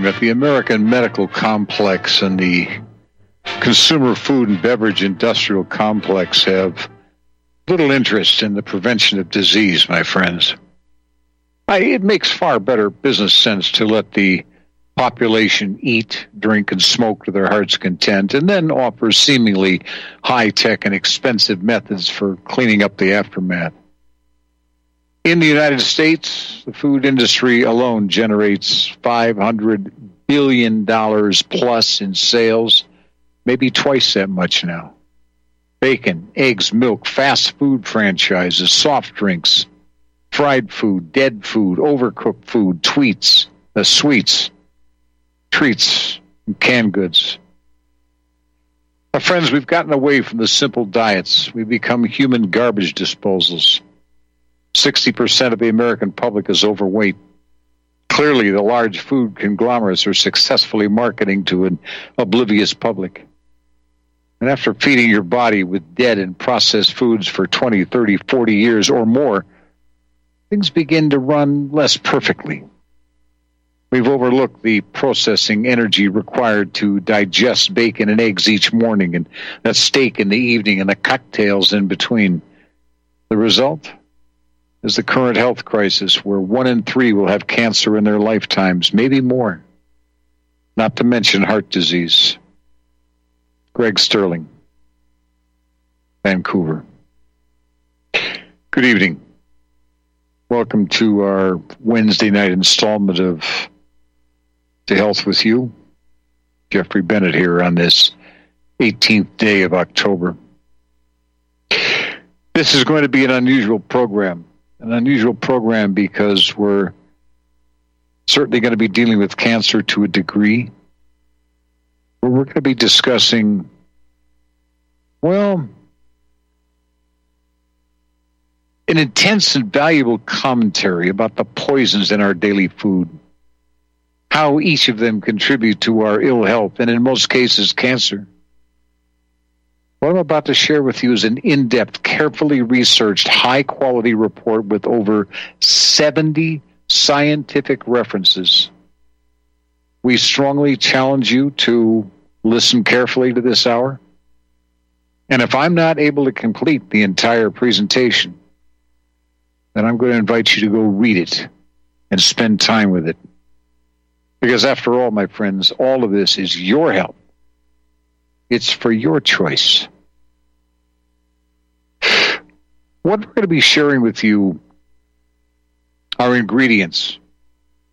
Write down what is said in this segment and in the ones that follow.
time that the American medical complex and the consumer food and beverage industrial complex have little interest in the prevention of disease, my friends. I, it makes far better business sense to let the population eat, drink, and smoke to their heart's content, and then offer seemingly high tech and expensive methods for cleaning up the aftermath. In the United States, the food industry alone generates $500 billion plus in sales, maybe twice that much now. Bacon, eggs, milk, fast food franchises, soft drinks, fried food, dead food, overcooked food, tweets, uh, sweets, treats, and canned goods. My friends, we've gotten away from the simple diets. We've become human garbage disposals. 60% of the American public is overweight. Clearly, the large food conglomerates are successfully marketing to an oblivious public. And after feeding your body with dead and processed foods for 20, 30, 40 years or more, things begin to run less perfectly. We've overlooked the processing energy required to digest bacon and eggs each morning, and that steak in the evening, and the cocktails in between. The result? Is the current health crisis, where one in three will have cancer in their lifetimes, maybe more. Not to mention heart disease. Greg Sterling, Vancouver. Good evening. Welcome to our Wednesday night installment of To Health with You. Jeffrey Bennett here on this 18th day of October. This is going to be an unusual program an unusual program because we're certainly going to be dealing with cancer to a degree. But we're going to be discussing, well, an intense and valuable commentary about the poisons in our daily food, how each of them contribute to our ill health, and in most cases, cancer. What I'm about to share with you is an in depth, carefully researched, high quality report with over 70 scientific references. We strongly challenge you to listen carefully to this hour. And if I'm not able to complete the entire presentation, then I'm going to invite you to go read it and spend time with it. Because after all, my friends, all of this is your help it's for your choice. What we're going to be sharing with you are ingredients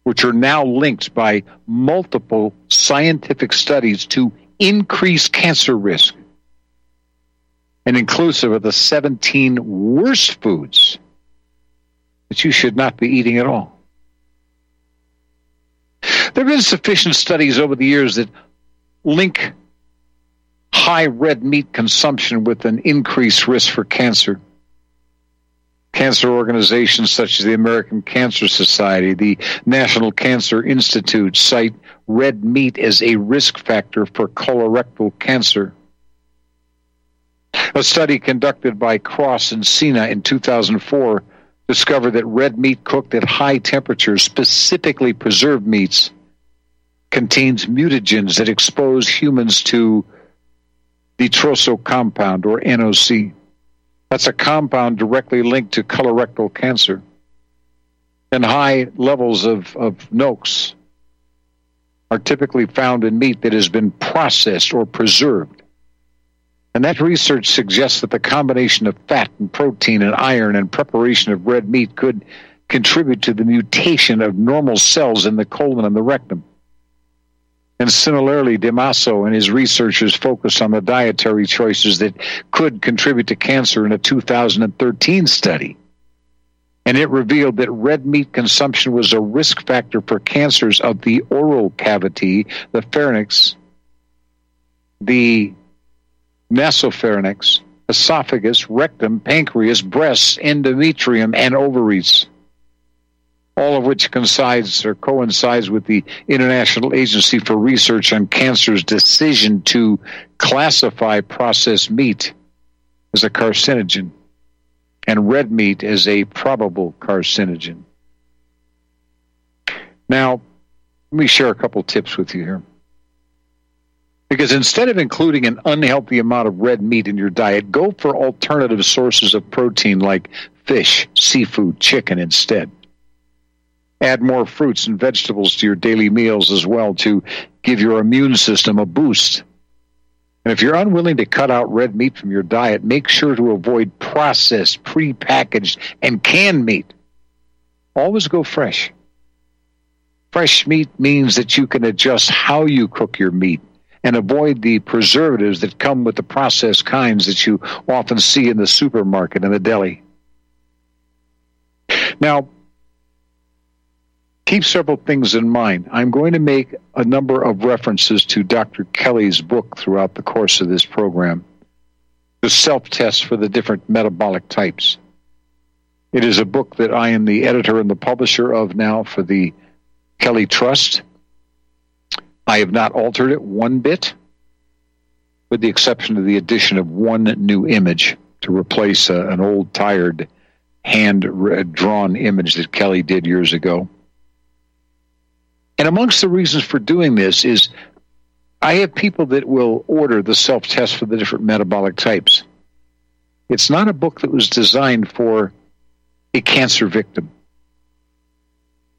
which are now linked by multiple scientific studies to increase cancer risk and inclusive of the 17 worst foods that you should not be eating at all. There have been sufficient studies over the years that link high red meat consumption with an increased risk for cancer. Cancer organizations such as the American Cancer Society, the National Cancer Institute cite red meat as a risk factor for colorectal cancer. A study conducted by Cross and Sinha in 2004 discovered that red meat cooked at high temperatures, specifically preserved meats, contains mutagens that expose humans to the nitroso compound, or NOC. That's a compound directly linked to colorectal cancer. And high levels of, of NOx are typically found in meat that has been processed or preserved. And that research suggests that the combination of fat and protein and iron and preparation of red meat could contribute to the mutation of normal cells in the colon and the rectum. And similarly, Di Maso and his researchers focused on the dietary choices that could contribute to cancer in a 2013 study. And it revealed that red meat consumption was a risk factor for cancers of the oral cavity, the pharynx, the nasopharynx, esophagus, rectum, pancreas, breasts, endometrium, and ovaries all of which coincides or coincides with the International Agency for Research on Cancer's decision to classify processed meat as a carcinogen and red meat as a probable carcinogen. Now, let me share a couple tips with you here. Because instead of including an unhealthy amount of red meat in your diet, go for alternative sources of protein like fish, seafood, chicken instead. Add more fruits and vegetables to your daily meals as well to give your immune system a boost. And if you're unwilling to cut out red meat from your diet, make sure to avoid processed, prepackaged, and canned meat. Always go fresh. Fresh meat means that you can adjust how you cook your meat and avoid the preservatives that come with the processed kinds that you often see in the supermarket and the deli. Now, keep several things in mind. I'm going to make a number of references to Dr. Kelly's book throughout the course of this program, the self test for the different metabolic types. It is a book that I am the editor and the publisher of now for the Kelly Trust. I have not altered it one bit, with the exception of the addition of one new image to replace uh, an old, tired, hand drawn image that Kelly did years ago. And amongst the reasons for doing this is I have people that will order the self test for the different metabolic types. It's not a book that was designed for a cancer victim.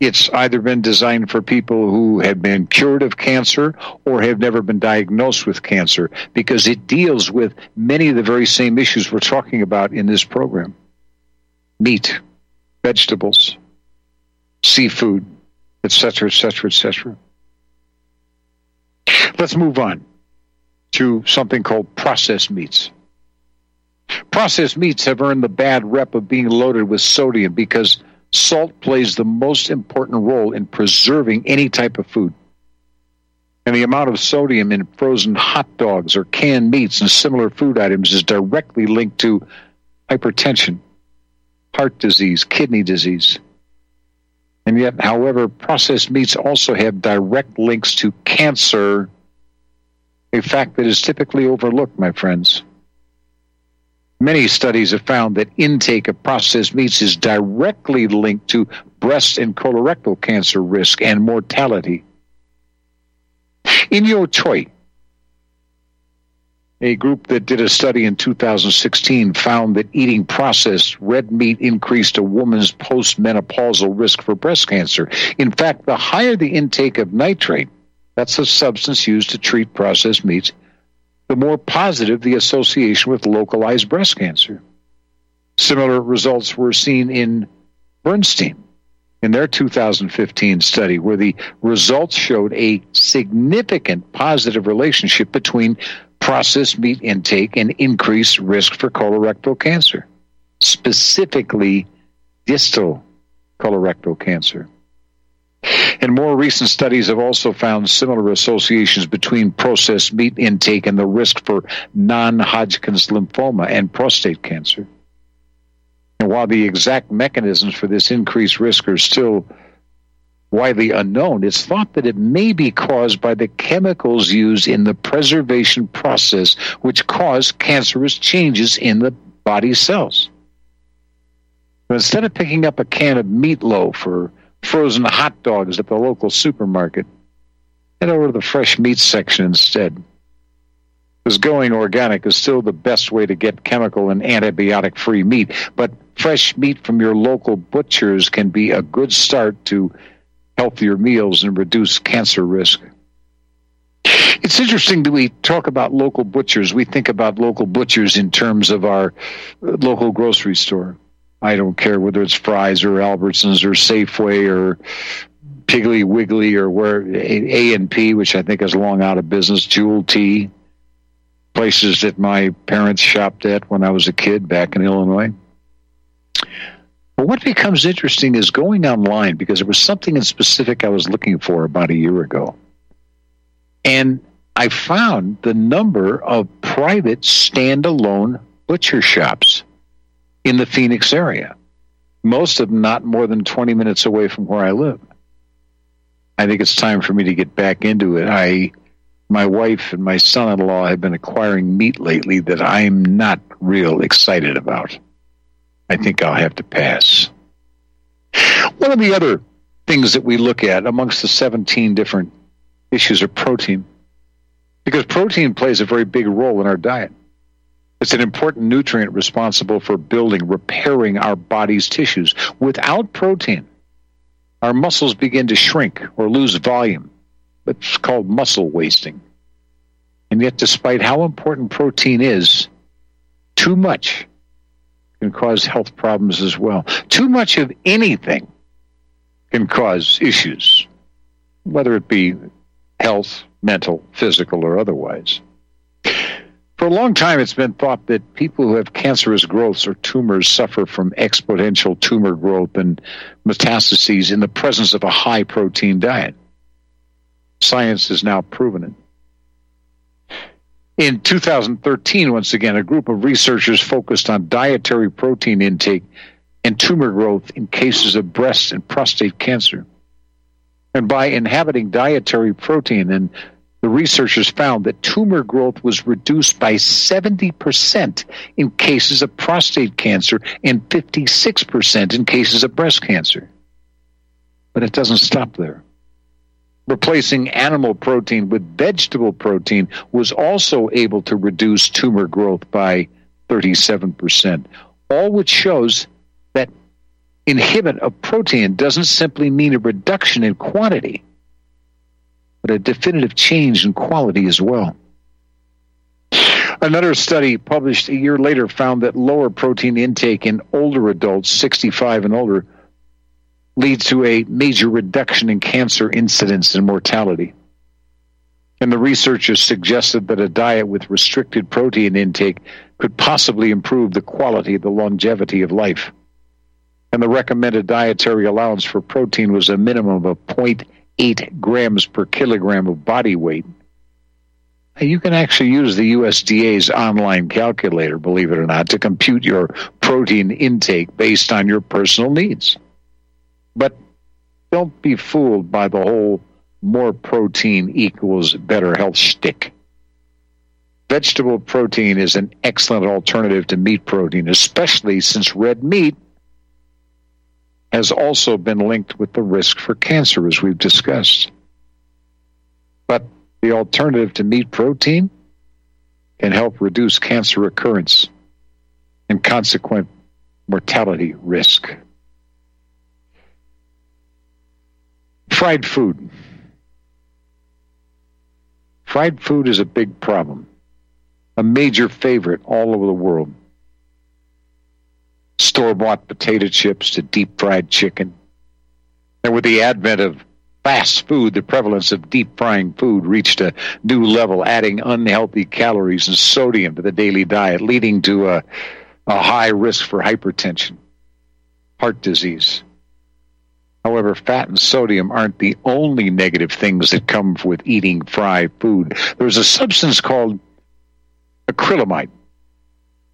It's either been designed for people who have been cured of cancer or have never been diagnosed with cancer because it deals with many of the very same issues we're talking about in this program meat, vegetables, seafood, etc., etc., etc. Let's move on to something called processed meats. Processed meats have earned the bad rep of being loaded with sodium because salt plays the most important role in preserving any type of food. And the amount of sodium in frozen hot dogs or canned meats and similar food items is directly linked to hypertension, heart disease, kidney disease. And yet, however, processed meats also have direct links to cancer, a fact that is typically overlooked, my friends. Many studies have found that intake of processed meats is directly linked to breast and colorectal cancer risk and mortality. Inoue-Choi, a group that did a study in 2016, found that eating processed red meat increased a woman's postmenopausal risk for breast cancer. In fact, the higher the intake of nitrate, that's a substance used to treat processed meats, the more positive the association with localized breast cancer. Similar results were seen in Bernstein in their 2015 study, where the results showed a significant positive relationship between processed meat intake and increased risk for colorectal cancer, specifically distal colorectal cancer. And more recent studies have also found similar associations between processed meat intake and the risk for non Hodgkin's lymphoma and prostate cancer. And while the exact mechanisms for this increased risk are still widely unknown, it's thought that it may be caused by the chemicals used in the preservation process, which cause cancerous changes in the body cells. Instead of picking up a can of meatloaf or frozen hot dogs at the local supermarket. Head over to the fresh meat section instead. Because going organic is still the best way to get chemical and antibiotic free meat, but fresh meat from your local butchers can be a good start to healthier meals and reduce cancer risk. It's interesting that we talk about local butchers. We think about local butchers in terms of our uh, local grocery store. I don't care whether it's Fry's or Albertsons or Safeway or Piggly Wiggly or where A and P, which I think is long out of business, Jewel Tea, places that my parents shopped at when I was a kid back in Illinois. But what becomes interesting is going online because there was something in specific I was looking for about a year ago. And I found the number of private standalone butcher shops in the Phoenix area. Most of them not more than 20 minutes away from where I live. I think it's time for me to get back into it. I my wife and my son-in-law have been acquiring meat lately that I'm not real excited about. I think I'll have to pass. One of the other things that we look at amongst the 17 different issues of protein. Because protein plays a very big role in our diet. It's an important nutrient responsible for building, repairing our body's tissues. Without protein, our muscles begin to shrink or lose volume. It's called muscle wasting. And yet, despite how important protein is, too much can cause health problems as well. Too much of anything can cause issues, whether it be health, mental, physical, or otherwise. For a long time, it's been thought that people who have cancerous growths or tumors suffer from exponential tumor growth and metastases in the presence of a high protein diet. Science has now proven it. In 2013, once again, a group of researchers focused on dietary protein intake and tumor growth in cases of breast and prostate cancer. And by inhabiting dietary protein, and the researchers found that tumor growth was reduced by 70% in cases of prostate cancer and 56% in cases of breast cancer. But it doesn't stop there replacing animal protein with vegetable protein was also able to reduce tumor growth by 37%, all which shows that inhibit of protein doesn't simply mean a reduction in quantity, but a definitive change in quality as well. Another study published a year later found that lower protein intake in older adults, 65 and older, leads to a major reduction in cancer incidence and mortality. And the researchers suggested that a diet with restricted protein intake could possibly improve the quality of the longevity of life. And the recommended dietary allowance for protein was a minimum of 0.8 grams per kilogram of body weight. You can actually use the USDA's online calculator, believe it or not, to compute your protein intake based on your personal needs. But don't be fooled by the whole more protein equals better health shtick. Vegetable protein is an excellent alternative to meat protein, especially since red meat has also been linked with the risk for cancer, as we've discussed. But the alternative to meat protein can help reduce cancer recurrence and consequent mortality risk. Fried food. Fried food is a big problem, a major favorite all over the world. Store bought potato chips to deep fried chicken. And with the advent of fast food, the prevalence of deep frying food reached a new level, adding unhealthy calories and sodium to the daily diet, leading to a, a high risk for hypertension, heart disease, However, fat and sodium aren't the only negative things that come with eating fried food. There's a substance called acrylamide,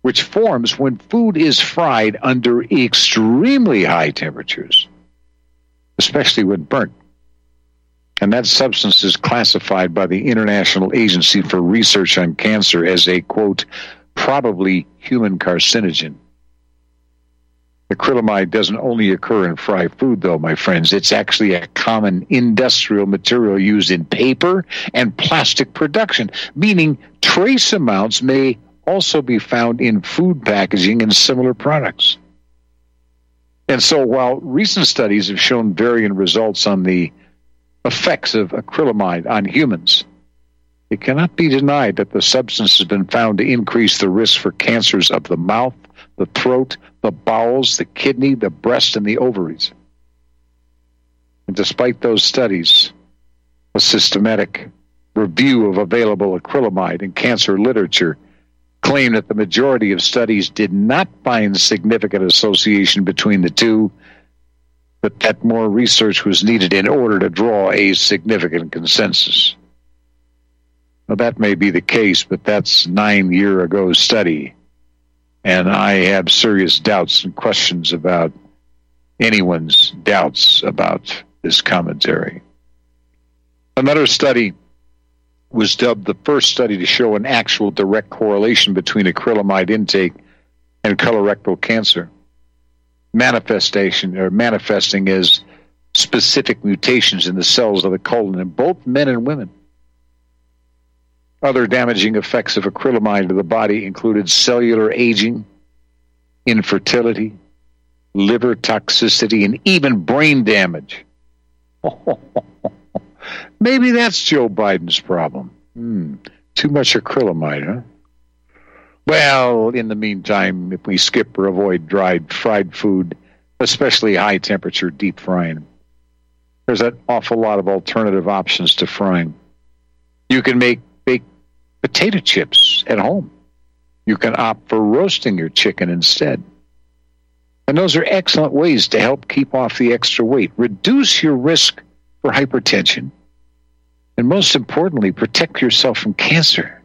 which forms when food is fried under extremely high temperatures, especially when burnt. And that substance is classified by the International Agency for Research on Cancer as a, quote, probably human carcinogen. Acrylamide doesn't only occur in fried food, though, my friends. It's actually a common industrial material used in paper and plastic production, meaning trace amounts may also be found in food packaging and similar products. And so, while recent studies have shown varying results on the effects of acrylamide on humans, it cannot be denied that the substance has been found to increase the risk for cancers of the mouth, the throat, the bowels, the kidney, the breast, and the ovaries. And despite those studies, a systematic review of available acrylamide in cancer literature claimed that the majority of studies did not find significant association between the two, but that more research was needed in order to draw a significant consensus. Now, that may be the case, but that's nine year ago study. And I have serious doubts and questions about anyone's doubts about this commentary. Another study was dubbed the first study to show an actual direct correlation between acrylamide intake and colorectal cancer. Manifestation or manifesting as specific mutations in the cells of the colon in both men and women. Other damaging effects of acrylamide to the body included cellular aging, infertility, liver toxicity, and even brain damage. Maybe that's Joe Biden's problem. Hmm. Too much acrylamide, huh? Well, in the meantime, if we skip or avoid dried fried food, especially high temperature deep frying, there's an awful lot of alternative options to frying. You can make potato chips at home. You can opt for roasting your chicken instead. And those are excellent ways to help keep off the extra weight, reduce your risk for hypertension, and most importantly, protect yourself from cancer.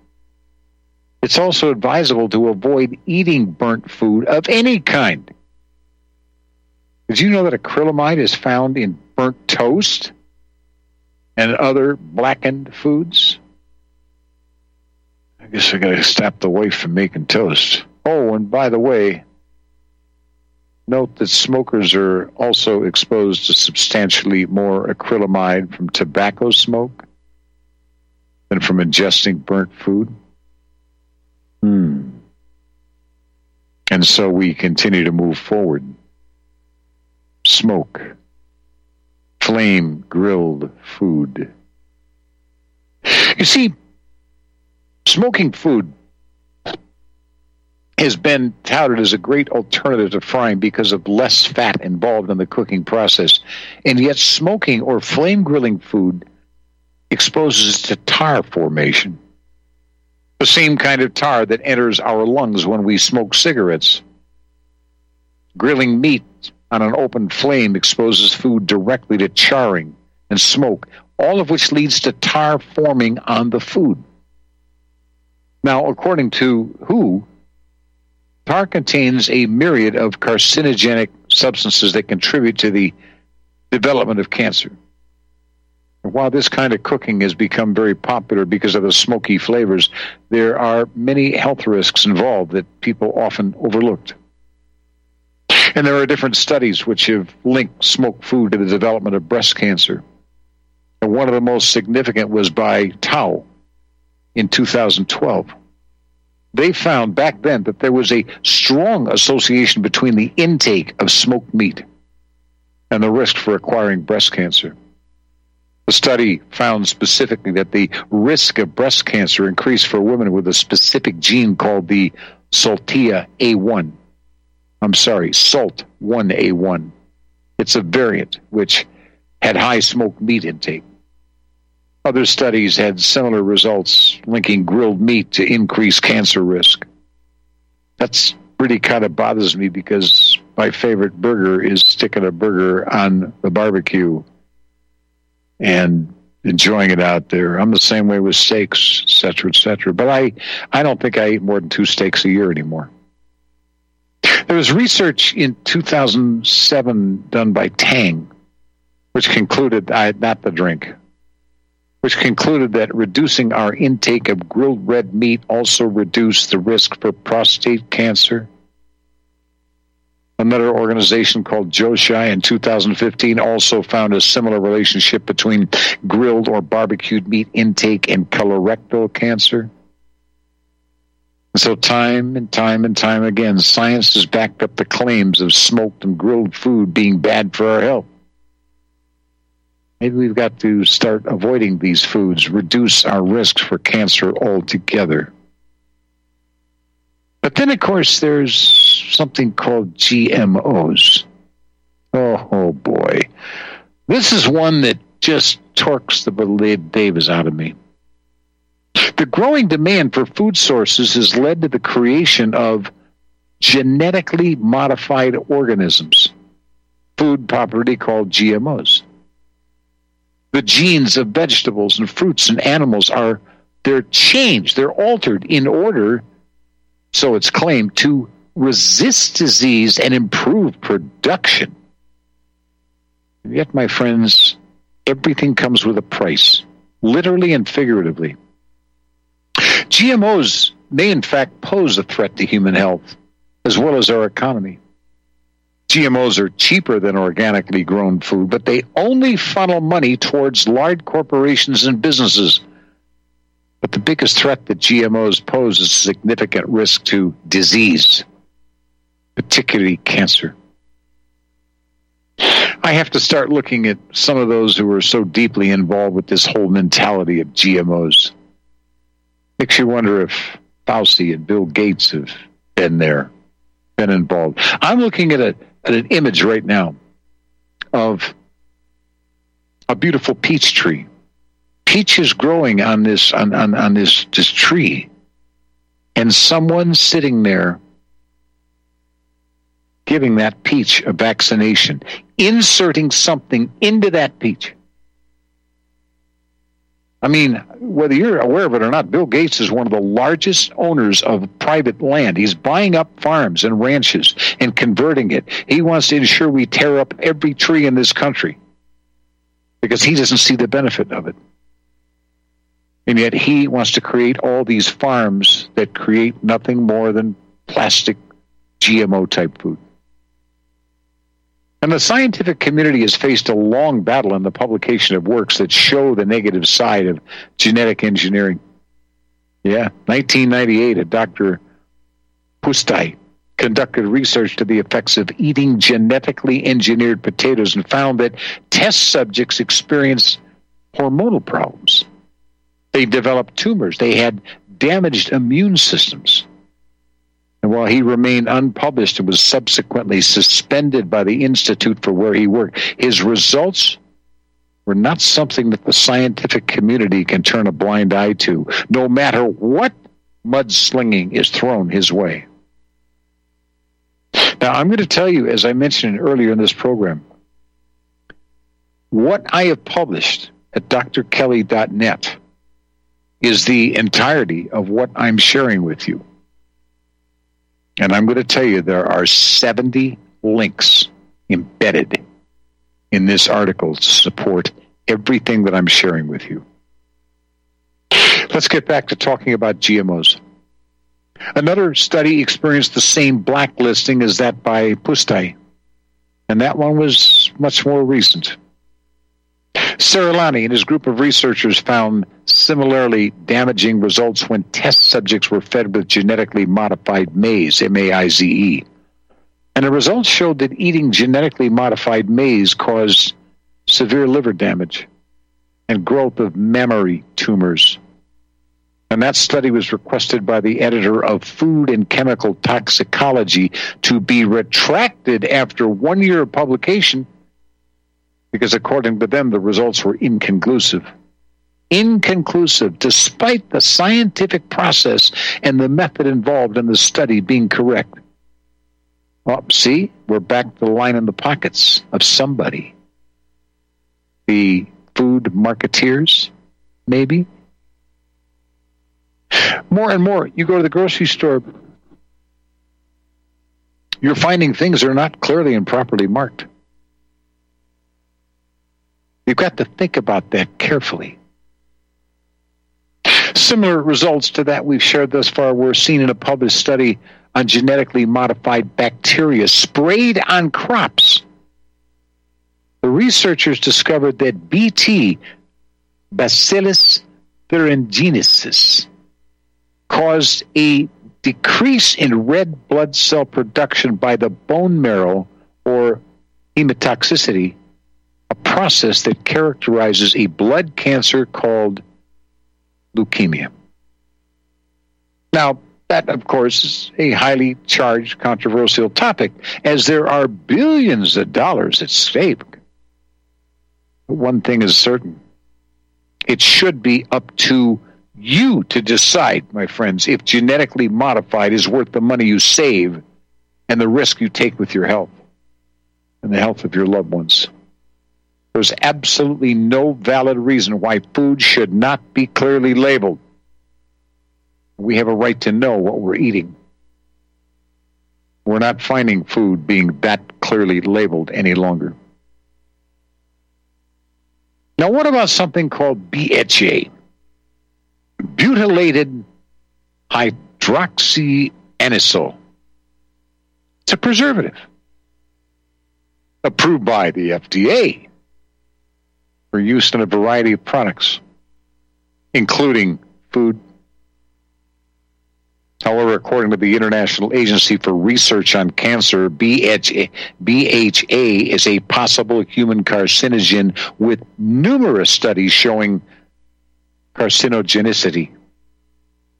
It's also advisable to avoid eating burnt food of any kind. Did you know that acrylamide is found in burnt toast and other blackened foods? I guess I gotta stop the wife from making toast. Oh, and by the way, note that smokers are also exposed to substantially more acrylamide from tobacco smoke than from ingesting burnt food. Hmm. And so we continue to move forward. Smoke, flame grilled food. You see, smoking food has been touted as a great alternative to frying because of less fat involved in the cooking process. And yet, smoking or flame grilling food exposes to tar formation the same kind of tar that enters our lungs when we smoke cigarettes. Grilling meat on an open flame exposes food directly to charring and smoke, all of which leads to tar forming on the food. Now, according to WHO, tar contains a myriad of carcinogenic substances that contribute to the development of cancer. While this kind of cooking has become very popular because of the smoky flavors, there are many health risks involved that people often overlooked. And there are different studies which have linked smoked food to the development of breast cancer. And one of the most significant was by Tao in 2012. They found back then that there was a strong association between the intake of smoked meat and the risk for acquiring breast cancer. The study found specifically that the risk of breast cancer increased for women with a specific gene called the SALTIA A1. I'm sorry, SALT 1A1. It's a variant which had high smoked meat intake. Other studies had similar results linking grilled meat to increased cancer risk. That's really kind of bothers me because my favorite burger is sticking a burger on the barbecue and enjoying it out there. I'm the same way with steaks, et cetera, et cetera. But I, I don't think I eat more than two steaks a year anymore. There was research in 2007 done by Tang, which concluded, I, had not the drink, which concluded that reducing our intake of grilled red meat also reduced the risk for prostate cancer Another organization called Joshi in 2015 also found a similar relationship between grilled or barbecued meat intake and colorectal cancer. So, time and time and time again, science has backed up the claims of smoked and grilled food being bad for our health. Maybe we've got to start avoiding these foods, reduce our risks for cancer altogether. But then, of course, there's something called GMOs. Oh, oh boy. This is one that just torques the believe Davis out of me. The growing demand for food sources has led to the creation of genetically modified organisms, food property called GMOs. The genes of vegetables and fruits and animals are they're changed, they're altered in order so it's claimed, to resist disease and improve production. Yet, my friends, everything comes with a price, literally and figuratively. GMOs may, in fact, pose a threat to human health as well as our economy. GMOs are cheaper than organically grown food, but they only funnel money towards large corporations and businesses. But the biggest threat that GMOs pose is significant risk to disease, particularly cancer. I have to start looking at some of those who are so deeply involved with this whole mentality of GMOs. Makes you wonder if Fauci and Bill Gates have been there, been involved. I'm looking at, a, at an image right now of a beautiful peach tree. Peach is growing on this on, on, on this, this tree. And someone sitting there giving that peach a vaccination, inserting something into that peach. I mean, whether you're aware of it or not, Bill Gates is one of the largest owners of private land. He's buying up farms and ranches and converting it. He wants to ensure we tear up every tree in this country because he doesn't see the benefit of it. And yet he wants to create all these farms that create nothing more than plastic GMO type food. And the scientific community has faced a long battle in the publication of works that show the negative side of genetic engineering. Yeah, 1998, a Dr. Pusztai conducted research to the effects of eating genetically engineered potatoes and found that test subjects experienced hormonal problems. They developed tumors. They had damaged immune systems. And while he remained unpublished and was subsequently suspended by the institute for where he worked, his results were not something that the scientific community can turn a blind eye to, no matter what mudslinging is thrown his way. Now, I'm going to tell you, as I mentioned earlier in this program, what I have published at drkelly.net is the entirety of what I'm sharing with you. And I'm going to tell you there are 70 links embedded in this article to support everything that I'm sharing with you. Let's get back to talking about GMOs. Another study experienced the same blacklisting as that by Pusztai, and that one was much more recent. Séralini and his group of researchers found similarly damaging results when test subjects were fed with genetically modified maize, M A I Z E. And the results showed that eating genetically modified maize caused severe liver damage and growth of mammary tumors. And that study was requested by the editor of Food and Chemical Toxicology to be retracted after one year of publication because, according to them, the results were inconclusive inconclusive despite the scientific process and the method involved in the study being correct. Well, see, we're back to the line in the pockets of somebody. The food marketeers, maybe. More and more, you go to the grocery store, you're finding things that are not clearly and properly marked. You've got to think about that carefully. Similar results to that we've shared thus far were seen in a published study on genetically modified bacteria sprayed on crops. The researchers discovered that BT, Bacillus thuringiensis, caused a decrease in red blood cell production by the bone marrow or hematotoxicity, a process that characterizes a blood cancer called leukemia. Now, that, of course, is a highly charged, controversial topic, as there are billions of dollars at stake. But one thing is certain it should be up to you to decide, my friends, if genetically modified is worth the money you save and the risk you take with your health and the health of your loved ones. There's absolutely no valid reason why food should not be clearly labeled. We have a right to know what we're eating. We're not finding food being that clearly labeled any longer. Now, what about something called BHA? Butylated hydroxyanisole. It's a preservative. approved by the FDA for use in a variety of products, including food. However, according to the International Agency for Research on Cancer, BHA, BHA is a possible human carcinogen with numerous studies showing carcinogenicity.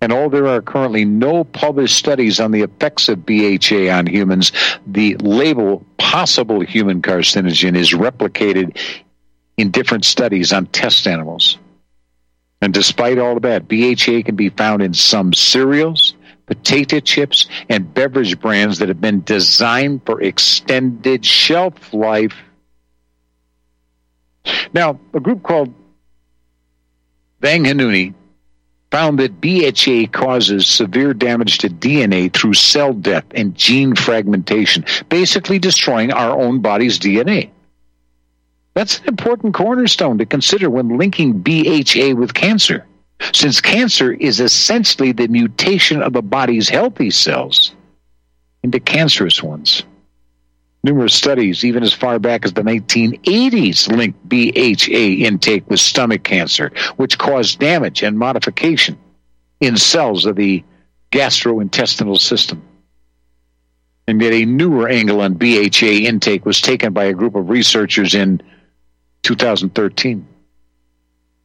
And although there are currently no published studies on the effects of BHA on humans, the label possible human carcinogen is replicated in different studies on test animals. And despite all of that, BHA can be found in some cereals, potato chips, and beverage brands that have been designed for extended shelf life. Now, a group called Vandghanooni found that BHA causes severe damage to DNA through cell death and gene fragmentation, basically destroying our own body's DNA. That's an important cornerstone to consider when linking BHA with cancer, since cancer is essentially the mutation of a body's healthy cells into cancerous ones. Numerous studies, even as far back as the 1980s, linked BHA intake with stomach cancer, which caused damage and modification in cells of the gastrointestinal system. And yet, a newer angle on BHA intake was taken by a group of researchers in 2013,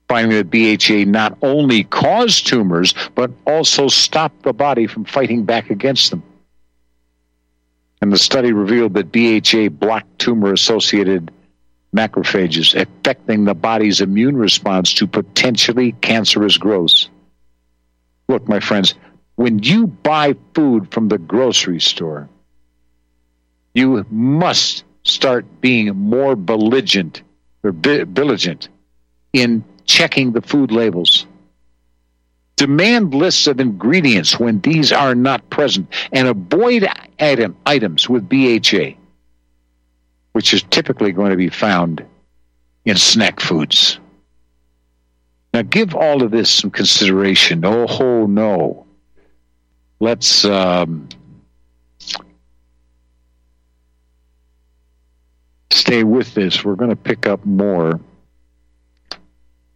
finding that BHA not only caused tumors, but also stopped the body from fighting back against them. And the study revealed that BHA blocked tumor associated macrophages, affecting the body's immune response to potentially cancerous growths. Look, my friends, when you buy food from the grocery store, you must start being more belligerent or diligent in checking the food labels. Demand lists of ingredients when these are not present and avoid item, items with BHA, which is typically going to be found in snack foods. Now, give all of this some consideration. Oh, no. Let's um, stay with this. We're going to pick up more.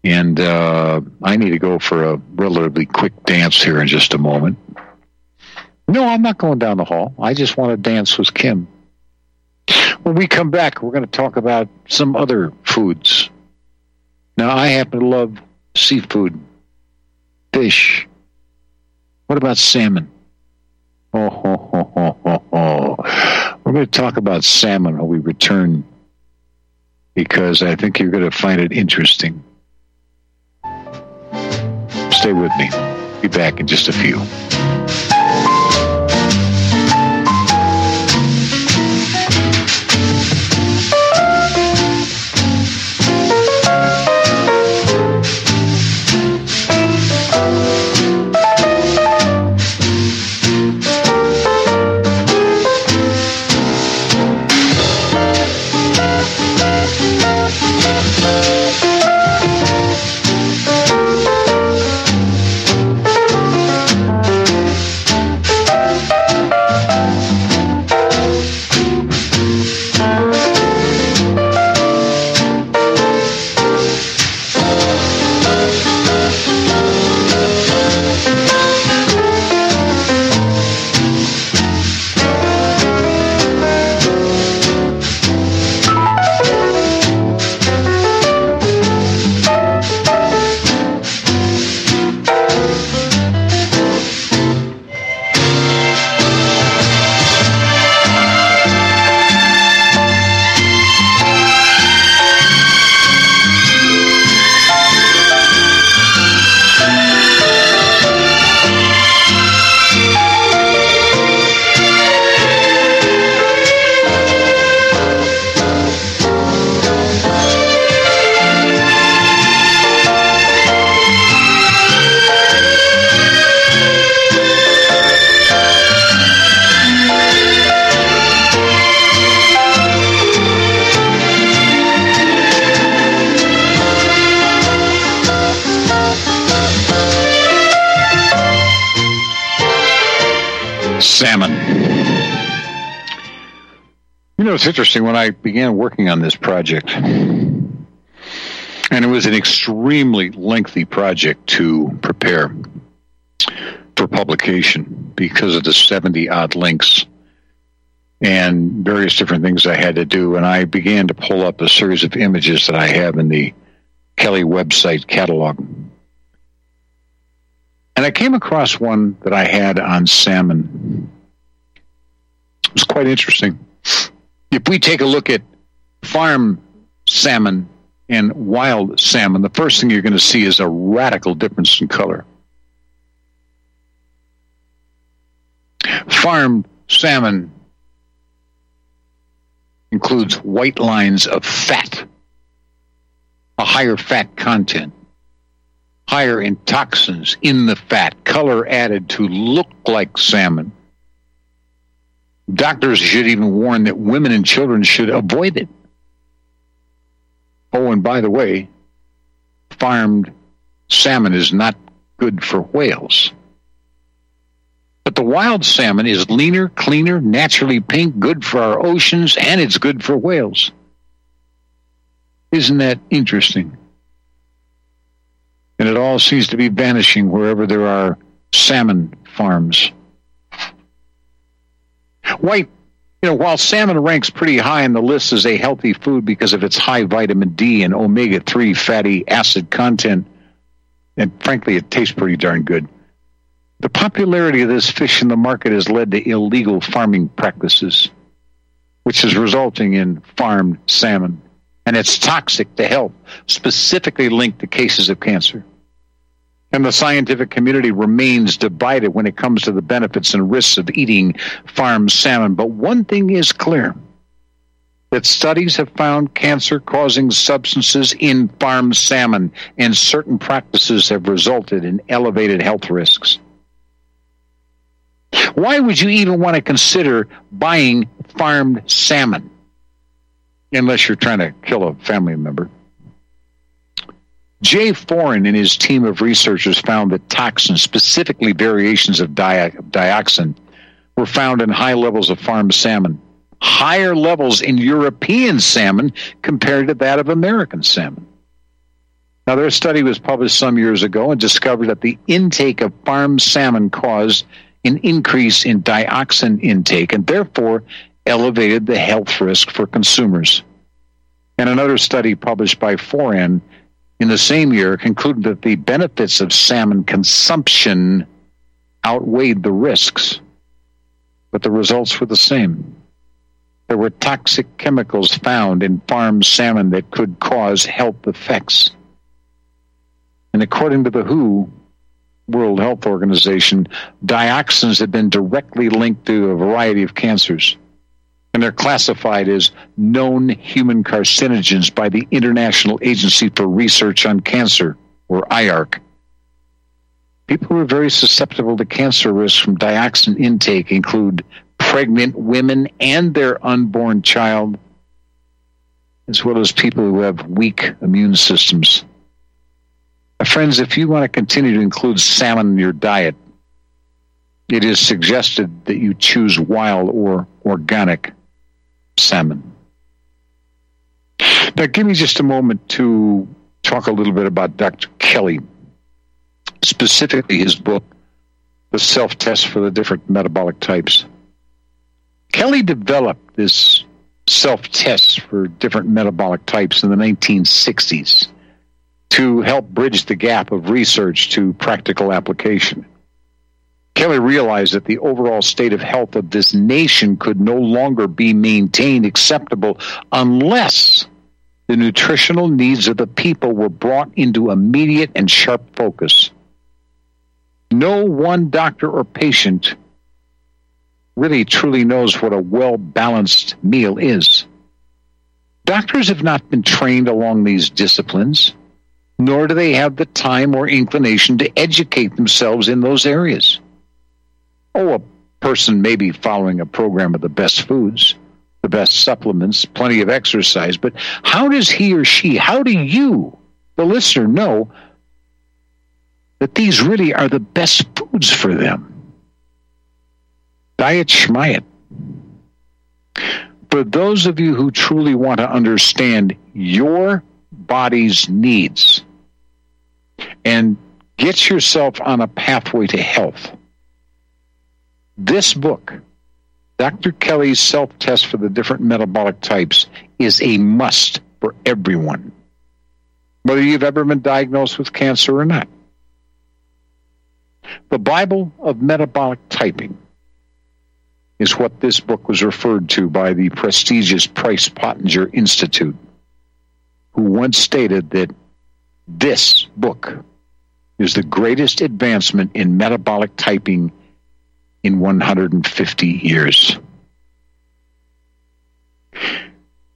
And uh, I need to go for a relatively quick dance here in just a moment. No, I'm not going down the hall. I just want to dance with Kim. When we come back, we're going to talk about some other foods. Now, I happen to love seafood, fish. What about salmon? We're going to talk about salmon when we return because I think you're going to find it interesting. Stay with me. Be back in just a few. Interesting when I began working on this project, and it was an extremely lengthy project to prepare for publication because of the 70 odd links and various different things I had to do. And I began to pull up a series of images that I have in the Kelley website catalog. And I came across one that I had on salmon. It was quite interesting. If we take a look at farm salmon and wild salmon, the first thing you're going to see is a radical difference in color. Farm salmon includes white lines of fat, a higher fat content, higher in toxins in the fat, color added to look like salmon. Doctors should even warn that women and children should avoid it. Oh, and by the way, farmed salmon is not good for whales. But the wild salmon is leaner, cleaner, naturally pink, good for our oceans, and it's good for whales. Isn't that interesting? And it all seems to be vanishing wherever there are salmon farms. White, you know, while salmon ranks pretty high on the list as a healthy food because of its high vitamin D and omega 3 fatty acid content, and frankly, it tastes pretty darn good. The popularity of this fish in the market has led to illegal farming practices, which is resulting in farmed salmon. And it's toxic to health, specifically linked to cases of cancer. And the scientific community remains divided when it comes to the benefits and risks of eating farmed salmon. But one thing is clear that studies have found cancer causing substances in farmed salmon, and certain practices have resulted in elevated health risks. Why would you even want to consider buying farmed salmon? Unless you're trying to kill a family member. Jay Foran and his team of researchers found that toxins, specifically variations of dioxin, were found in high levels of farmed salmon, higher levels in European salmon compared to that of American salmon. Now, their study was published some years ago and discovered that the intake of farmed salmon caused an increase in dioxin intake and therefore elevated the health risk for consumers. And another study published by Foran in the same year concluded that the benefits of salmon consumption outweighed the risks, but the results were the same. There were toxic chemicals found in farmed salmon that could cause health effects. And according to the WHO, World Health Organization, dioxins have been directly linked to a variety of cancers and they're classified as known human carcinogens by the International Agency for Research on Cancer, or IARC. People who are very susceptible to cancer risk from dioxin intake include pregnant women and their unborn child, as well as people who have weak immune systems. My Friends, if you want to continue to include salmon in your diet, it is suggested that you choose wild or organic salmon. Now, give me just a moment to talk a little bit about Dr. Kelley, specifically his book, The Self Test for the Different Metabolic Types. Kelley developed this self test for different metabolic types in the 1960s to help bridge the gap of research to practical application. Kelley realized that the overall state of health of this nation could no longer be maintained acceptable unless the nutritional needs of the people were brought into immediate and sharp focus. No one doctor or patient really truly knows what a well balanced meal is. Doctors have not been trained along these disciplines, nor do they have the time or inclination to educate themselves in those areas oh, a person may be following a program of the best foods, the best supplements, plenty of exercise, but how does he or she, how do you, the listener, know that these really are the best foods for them? Diet Schmiet. For those of you who truly want to understand your body's needs and get yourself on a pathway to health, this book, Dr. Kelley's self test for the different metabolic types, is a must for everyone, whether you've ever been diagnosed with cancer or not. The Bible of metabolic typing is what this book was referred to by the prestigious Price Pottenger Institute, who once stated that this book is the greatest advancement in metabolic typing in 150 years.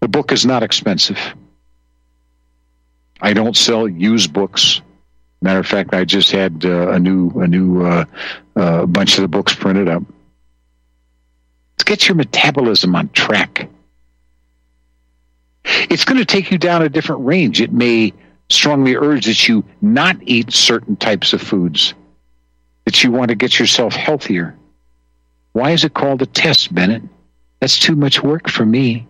The book is not expensive. I don't sell used books. Matter of fact, I just had uh, a new a new uh, uh, bunch of the books printed up. Let's get your metabolism on track. It's going to take you down a different range. It may strongly urge that you not eat certain types of foods, that you want to get yourself healthier. Why is it called a test, Bennett? That's too much work for me.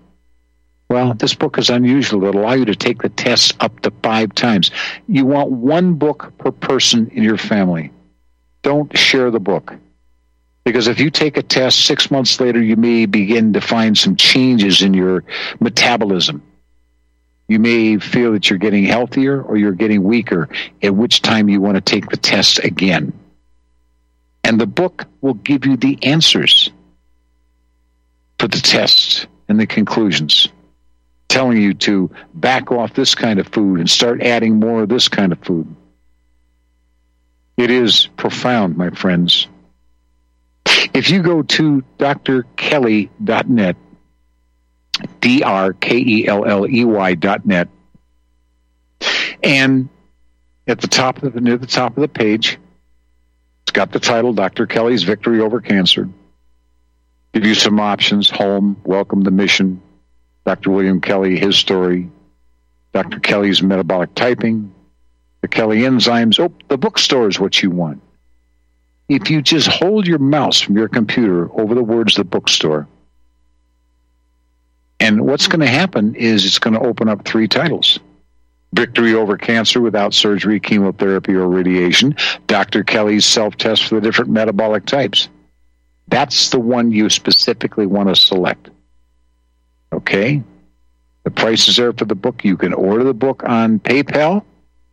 Well, this book is unusual. It'll allow you to take the test up to five times. You want one book per person in your family. Don't share the book. Because if you take a test six months later, you may begin to find some changes in your metabolism. You may feel that you're getting healthier or you're getting weaker, at which time you want to take the test again. And the book will give you the answers for the tests and the conclusions, telling you to back off this kind of food and start adding more of this kind of food. It is profound, my friends. If you go to drkelley.net, D R K E L L E Y dot net, and at the top of the near the top of the page, got the title Dr. Kelley's Victory Over Cancer. Give you some options home, welcome to mission, Dr. William Kelley, his story, Dr. Kelley's metabolic typing, the Kelley enzymes. Oh, the bookstore is what you want. If you just hold your mouse from your computer over the words the bookstore, and what's going to happen is it's going to open up three titles Victory over cancer without surgery, chemotherapy, or radiation. Dr. Kelley's self test for the different metabolic types. That's the one you specifically want to select. Okay? The price is there for the book. You can order the book on PayPal.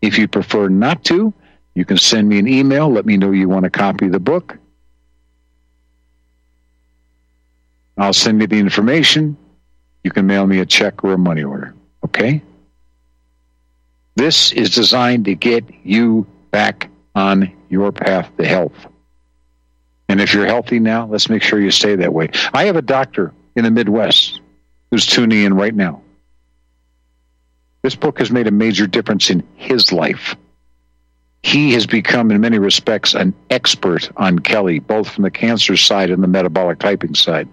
If you prefer not to, you can send me an email. Let me know you want a copy the book. I'll send you the information. You can mail me a check or a money order. Okay? This is designed to get you back on your path to health. And if you're healthy now, let's make sure you stay that way. I have a doctor in the Midwest who's tuning in right now. This book has made a major difference in his life. He has become, in many respects, an expert on Kelley, both from the cancer side and the metabolic typing side.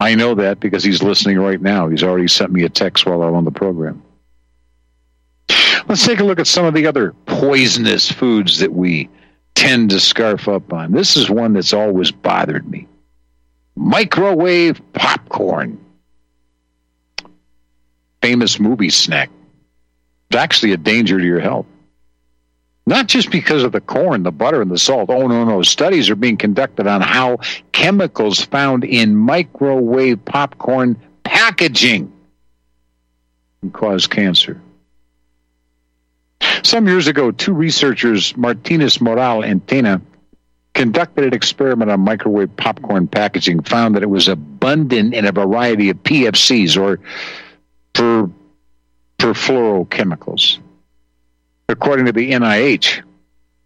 I know that because he's listening right now. He's already sent me a text while I'm on the program. Let's take a look at some of the other poisonous foods that we tend to scarf up on. This is one that's always bothered me microwave popcorn. Famous movie snack. It's actually a danger to your health. Not just because of the corn, the butter, and the salt. Oh, no, no. Studies are being conducted on how chemicals found in microwave popcorn packaging can cause cancer. Some years ago, two researchers, Martinez Moral and Tena, conducted an experiment on microwave popcorn packaging, found that it was abundant in a variety of PFCs or per, perfluorochemicals. According to the NIH,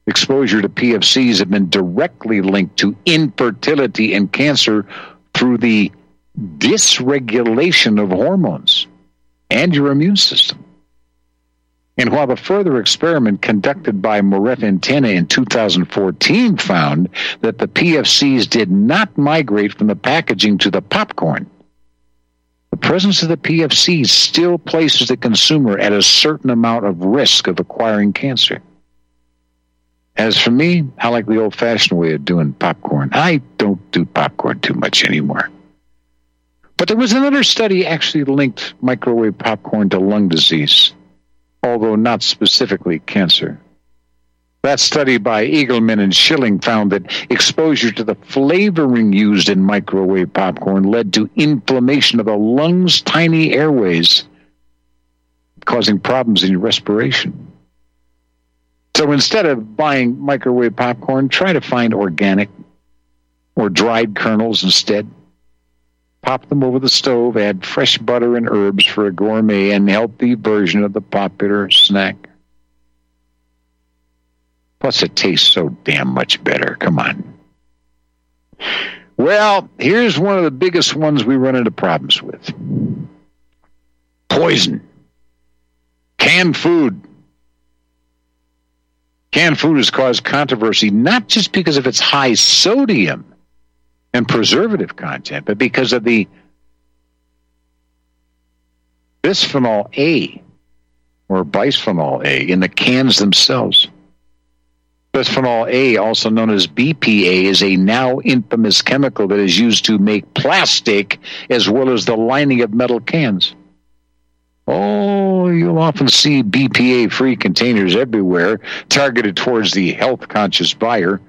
exposure to PFCs have been directly linked to infertility and cancer through the dysregulation of hormones and your immune system. And while the further experiment conducted by Moret and in 2014 found that the PFCs did not migrate from the packaging to the popcorn, the presence of the PFCs still places the consumer at a certain amount of risk of acquiring cancer. As for me, I like the old fashioned way of doing popcorn. I don't do popcorn too much anymore. But there was another study actually linked microwave popcorn to lung disease, although not specifically cancer. That study by Egilman and Schilling found that exposure to the flavoring used in microwave popcorn led to inflammation of the lungs' tiny airways, causing problems in your respiration. So instead of buying microwave popcorn, try to find organic or dried kernels instead. Pop them over the stove, add fresh butter and herbs for a gourmet and healthy version of the popular snack. Plus, it tastes so damn much better. Come on. Well, here's one of the biggest ones we run into problems with poison. Canned food. Canned food has caused controversy not just because of its high sodium and preservative content, but because of the bisphenol A or bisphenol A in the cans themselves. Bisphenol A, also known as BPA, is a now infamous chemical that is used to make plastic as well as the lining of metal cans. Oh, you'll often see BPA free containers everywhere, targeted towards the health conscious buyer,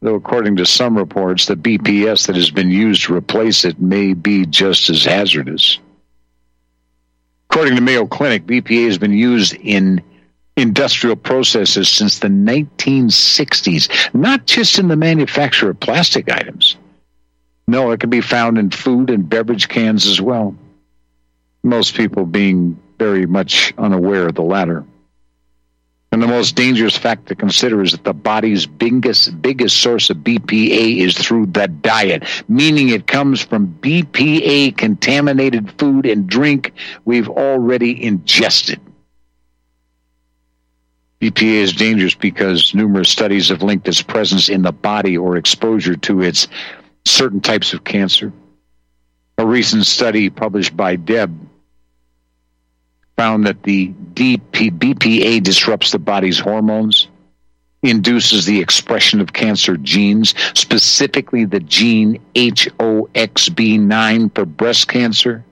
though, according to some reports, the BPS that has been used to replace it may be just as hazardous. According to Mayo Clinic, BPA has been used in industrial processes since the 1960s, not just in the manufacture of plastic items. No, it can be found in food and beverage cans as well. Most people being very much unaware of the latter. And the most dangerous fact to consider is that the body's biggest biggest source of BPA is through the diet, meaning it comes from BPA contaminated food and drink we've already ingested. BPA is dangerous because numerous studies have linked its presence in the body or exposure to its certain types of cancer. A recent study published by Deb found that the DP, BPA disrupts the body's hormones, induces the expression of cancer genes, specifically the gene HOXB9 for breast cancer,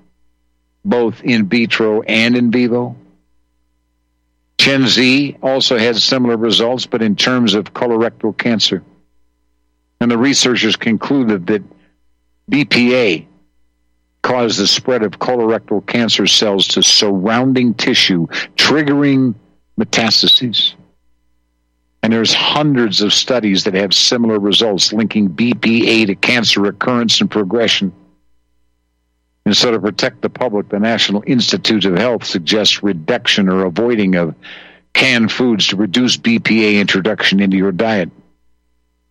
both in vitro and in vivo Chen Z also had similar results, but in terms of colorectal cancer. And the researchers concluded that BPA caused the spread of colorectal cancer cells to surrounding tissue, triggering metastases. And there's hundreds of studies that have similar results linking BPA to cancer recurrence and progression. And so, to protect the public, the National Institute of Health suggests reduction or avoiding of canned foods to reduce BPA introduction into your diet.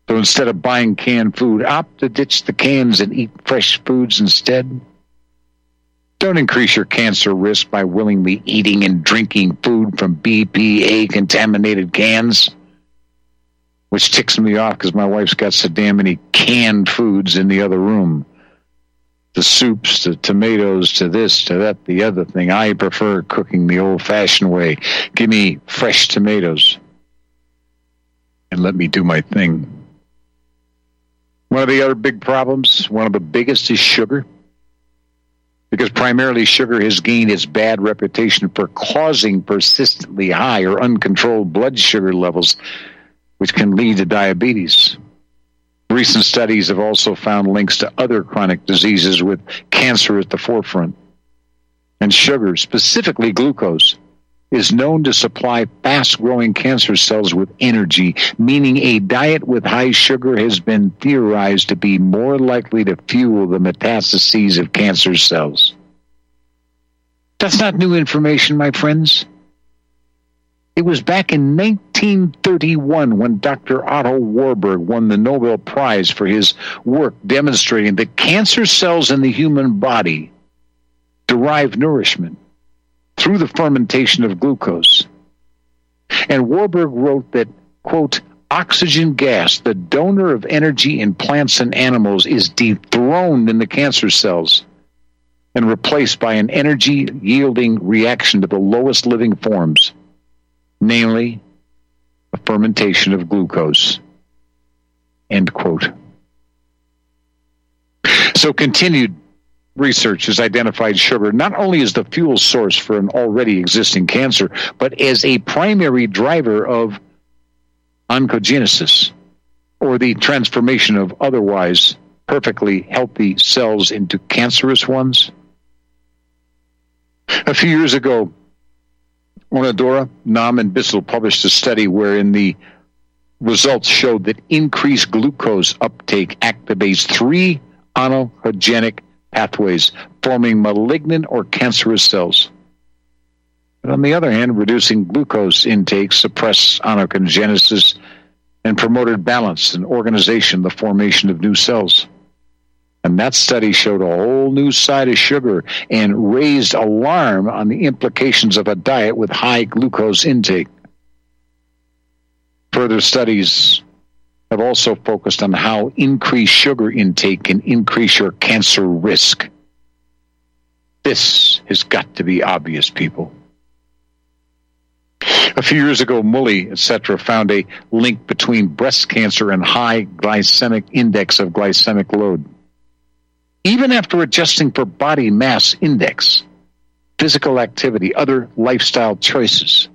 So instead of buying canned food, opt to ditch the cans and eat fresh foods instead. Don't increase your cancer risk by willingly eating and drinking food from BPA contaminated cans. Which ticks me off because my wife's got so damn many canned foods in the other room the soups, the tomatoes, to this, to that, the other thing. I prefer cooking the old fashioned way. Give me fresh tomatoes and let me do my thing. One of the other big problems, one of the biggest, is sugar. Because primarily sugar has gained its bad reputation for causing persistently high or uncontrolled blood sugar levels, which can lead to diabetes. Recent studies have also found links to other chronic diseases with cancer at the forefront. And sugar, specifically glucose, is known to supply fast growing cancer cells with energy, meaning a diet with high sugar has been theorized to be more likely to fuel the metastases of cancer cells. That's not new information, my friends. It was back in 1931 when Dr. Otto Warburg won the Nobel Prize for his work demonstrating that cancer cells in the human body derive nourishment through the fermentation of glucose. And Warburg wrote that, quote, oxygen gas, the donor of energy in plants and animals, is dethroned in the cancer cells and replaced by an energy yielding reaction to the lowest living forms namely a fermentation of glucose. End quote. So continued research has identified sugar not only as the fuel source for an already existing cancer, but as a primary driver of oncogenesis, or the transformation of otherwise perfectly healthy cells into cancerous ones. A few years ago, Onodera, Nam, and Bissell published a study wherein the results showed that increased glucose uptake activates three oncogenic pathways, forming malignant or cancerous cells. But on the other hand, reducing glucose intake suppressed oncogenesis and promoted balance and organization, the formation of new cells. And that study showed a whole new side of sugar and raised alarm on the implications of a diet with high glucose intake. Further studies have also focused on how increased sugar intake can increase your cancer risk. This has got to be obvious, people. A few years ago, Mullie, etc., found a link between breast cancer and high glycemic index of glycemic load even after adjusting for body mass index, physical activity, other lifestyle choices,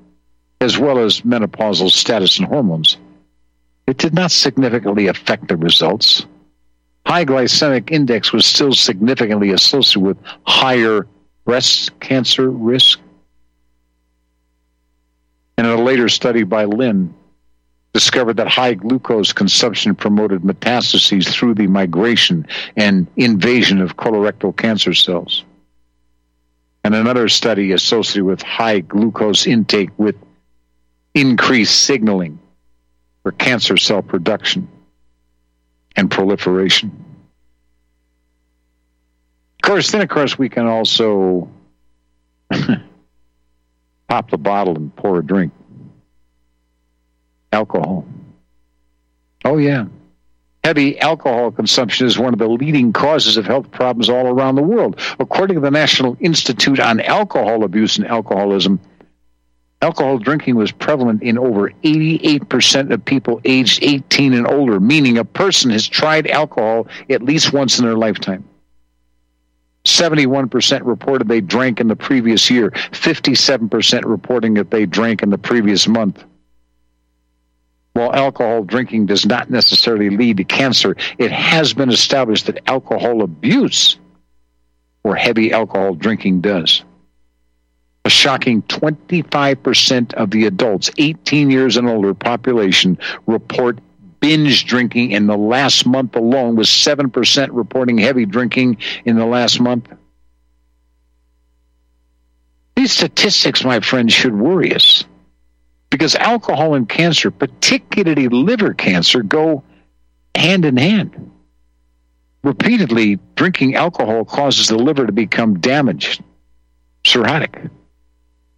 as well as menopausal status and hormones, it did not significantly affect the results. High glycemic index was still significantly associated with higher breast cancer risk. And in a later study by Lin, discovered that high glucose consumption promoted metastases through the migration and invasion of colorectal cancer cells. And another study associated with high glucose intake with increased signaling for cancer cell production and proliferation. Of course, then, of course, we can also pop the bottle and pour a drink alcohol. Oh, yeah. Heavy alcohol consumption is one of the leading causes of health problems all around the world. According to the National Institute on Alcohol Abuse and Alcoholism, alcohol drinking was prevalent in over 88% of people aged 18 and older, meaning a person has tried alcohol at least once in their lifetime. 71% reported they drank in the previous year, 57% reporting that they drank in the previous month. While alcohol drinking does not necessarily lead to cancer, it has been established that alcohol abuse or heavy alcohol drinking does. Shocking 25% of the adults 18 years and older population report binge drinking in the last month alone, with 7% reporting heavy drinking in the last month. These statistics, my friends, should worry us because alcohol and cancer, particularly liver cancer, go hand in hand. Repeatedly, drinking alcohol causes the liver to become damaged, cirrhotic,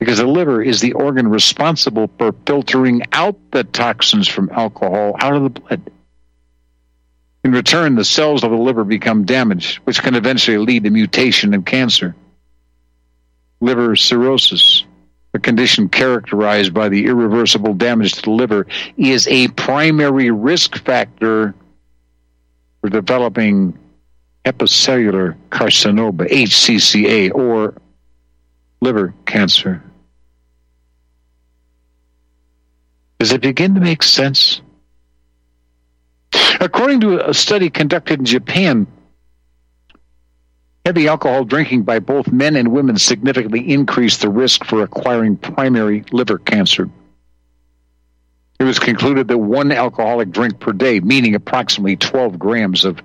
because the liver is the organ responsible for filtering out the toxins from alcohol out of the blood. In return, the cells of the liver become damaged, which can eventually lead to mutation and cancer. Liver cirrhosis, a condition characterized by the irreversible damage to the liver, is a primary risk factor for developing hepatocellular carcinoma, HCCA, or liver cancer. Does it begin to make sense? According to a study conducted in Japan, Heavy alcohol drinking by both men and women significantly increased the risk for acquiring primary liver cancer. It was concluded that one alcoholic drink per day, meaning approximately 12 grams of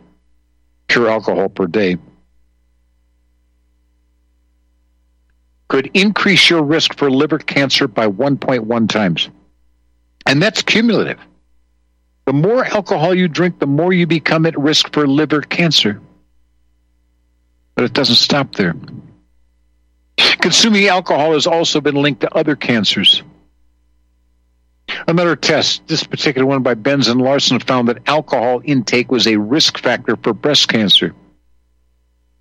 pure alcohol per day, could increase your risk for liver cancer by 1.1 times. And that's cumulative. The more alcohol you drink, the more you become at risk for liver cancer. But it doesn't stop there. Consuming alcohol has also been linked to other cancers. Another test, this particular one by Benz and Larson, found that alcohol intake was a risk factor for breast cancer.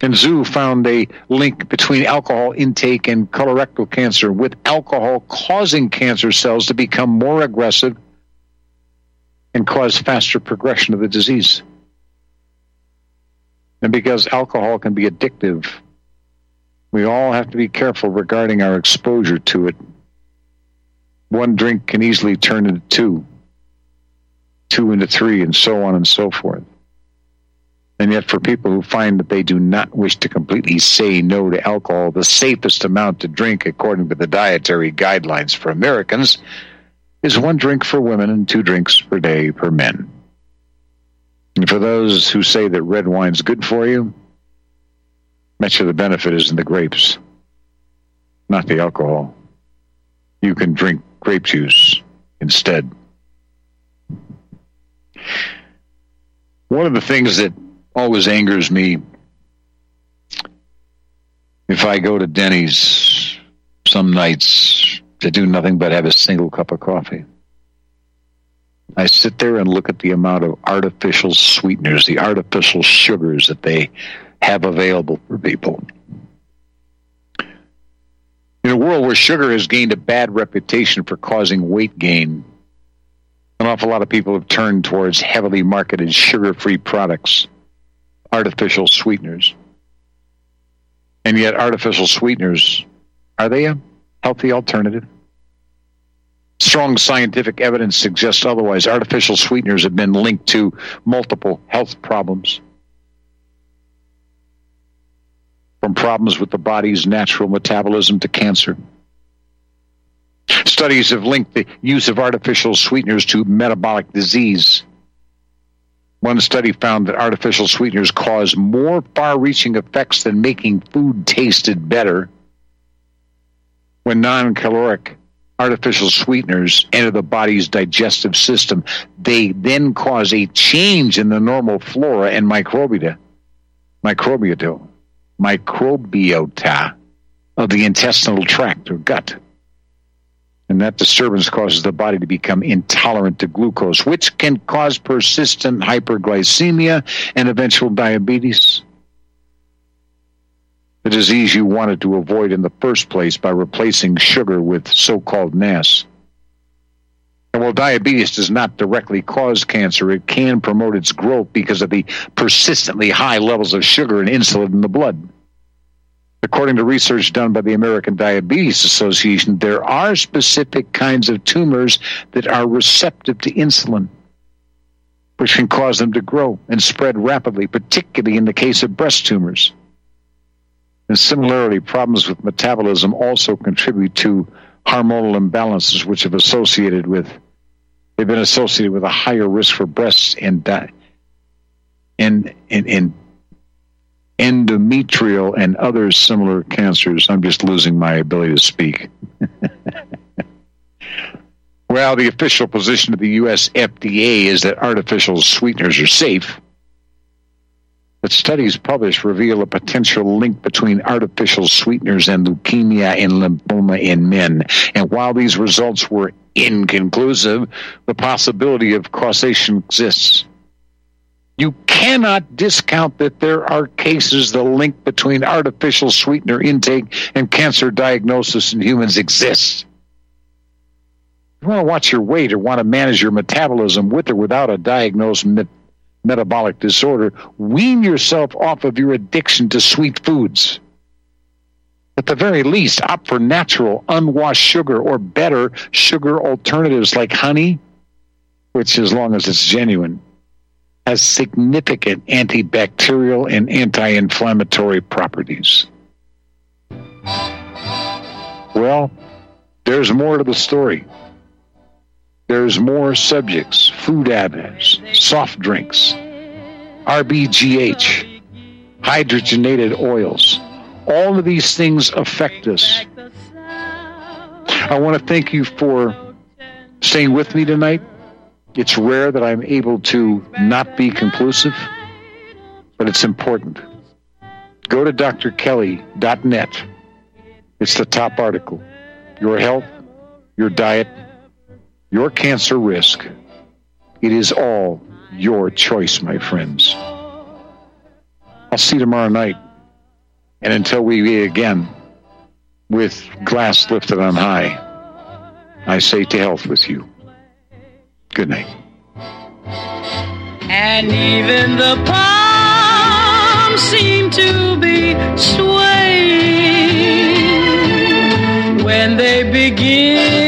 And Zhu found a link between alcohol intake and colorectal cancer, with alcohol causing cancer cells to become more aggressive and cause faster progression of the disease. And because alcohol can be addictive, we all have to be careful regarding our exposure to it. One drink can easily turn into two, two into three, and so on and so forth. And yet, for people who find that they do not wish to completely say no to alcohol, the safest amount to drink, according to the dietary guidelines for Americans, is one drink for women and two drinks per day per men. And for those who say that red wine's good for you, much of the benefit is in the grapes, not the alcohol. You can drink grape juice instead. One of the things that always angers me if I go to Denny's some nights to do nothing but have a single cup of coffee. I sit there and look at the amount of artificial sweeteners, the artificial sugars that they have available for people. In a world where sugar has gained a bad reputation for causing weight gain, an awful lot of people have turned towards heavily marketed sugar free products artificial sweeteners. And yet, artificial sweeteners are they a healthy alternative? Strong scientific evidence suggests otherwise. Artificial sweeteners have been linked to multiple health problems. From problems with the body's natural metabolism to cancer. Studies have linked the use of artificial sweeteners to metabolic disease one study found that artificial sweeteners cause more far reaching effects than making food tasted better. When non caloric artificial sweeteners enter the body's digestive system, they then cause a change in the normal flora and microbiota, microbiota, microbiota of the intestinal tract or gut. And that disturbance causes the body to become intolerant to glucose, which can cause persistent hyperglycemia and eventual diabetes. The disease you wanted to avoid in the first place by replacing sugar with so called NAS. And while diabetes does not directly cause cancer, it can promote its growth because of the persistently high levels of sugar and insulin in the blood. According to research done by the American Diabetes Association, there are specific kinds of tumors that are receptive to insulin, which can cause them to grow and spread rapidly, particularly in the case of breast tumors. And similarly, problems with metabolism also contribute to hormonal imbalances, which have associated with they've been associated with a higher risk for breast and di- and and, and endometrial and other similar cancers. I'm just losing my ability to speak. well, the official position of the U.S. FDA is that artificial sweeteners are safe. But studies published reveal a potential link between artificial sweeteners and leukemia and lymphoma in men. And while these results were inconclusive, the possibility of causation exists. You cannot discount that there are cases the link between artificial sweetener intake and cancer diagnosis in humans exists. You want to watch your weight or want to manage your metabolism with or without a diagnosed met- metabolic disorder, wean yourself off of your addiction to sweet foods. At the very least, opt for natural, unwashed sugar or better sugar alternatives like honey, which, as long as it's genuine, has significant antibacterial and anti inflammatory properties. Well, there's more to the story. There's more subjects, food additives, soft drinks, RBGH, hydrogenated oils. All of these things affect us. I want to thank you for staying with me tonight. It's rare that I'm able to not be conclusive, but it's important. Go to drkelley.net. It's the top article. Your health, your diet, your cancer risk. It is all your choice, my friends. I'll see you tomorrow night. And until we meet again with glass lifted on high, I say to health with you. Good night. And even the palm seem to be swaying when they begin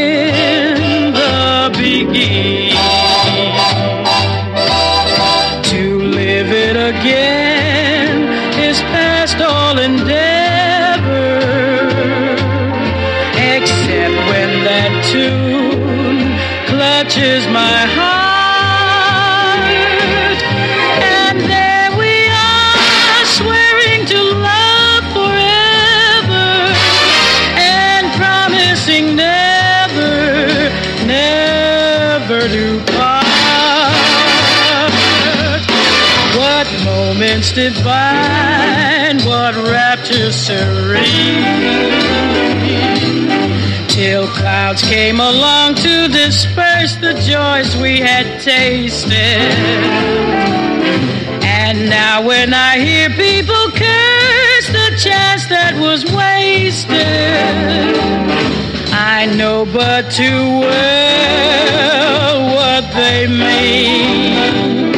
divine what rapture serene till clouds came along to disperse the joys we had tasted. And now when I hear people curse the chance that was wasted, I know but too well what they mean.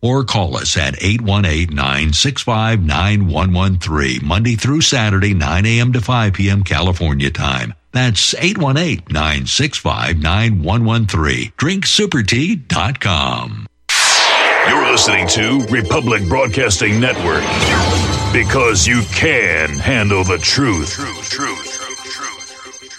or call us at 818-965-9113, Monday through Saturday, 9 a.m. to 5 p.m. California time. That's 818-965-9113. DrinkSuperTea.com. You're listening to Republic Broadcasting Network because you can handle the truth. Truth, truth.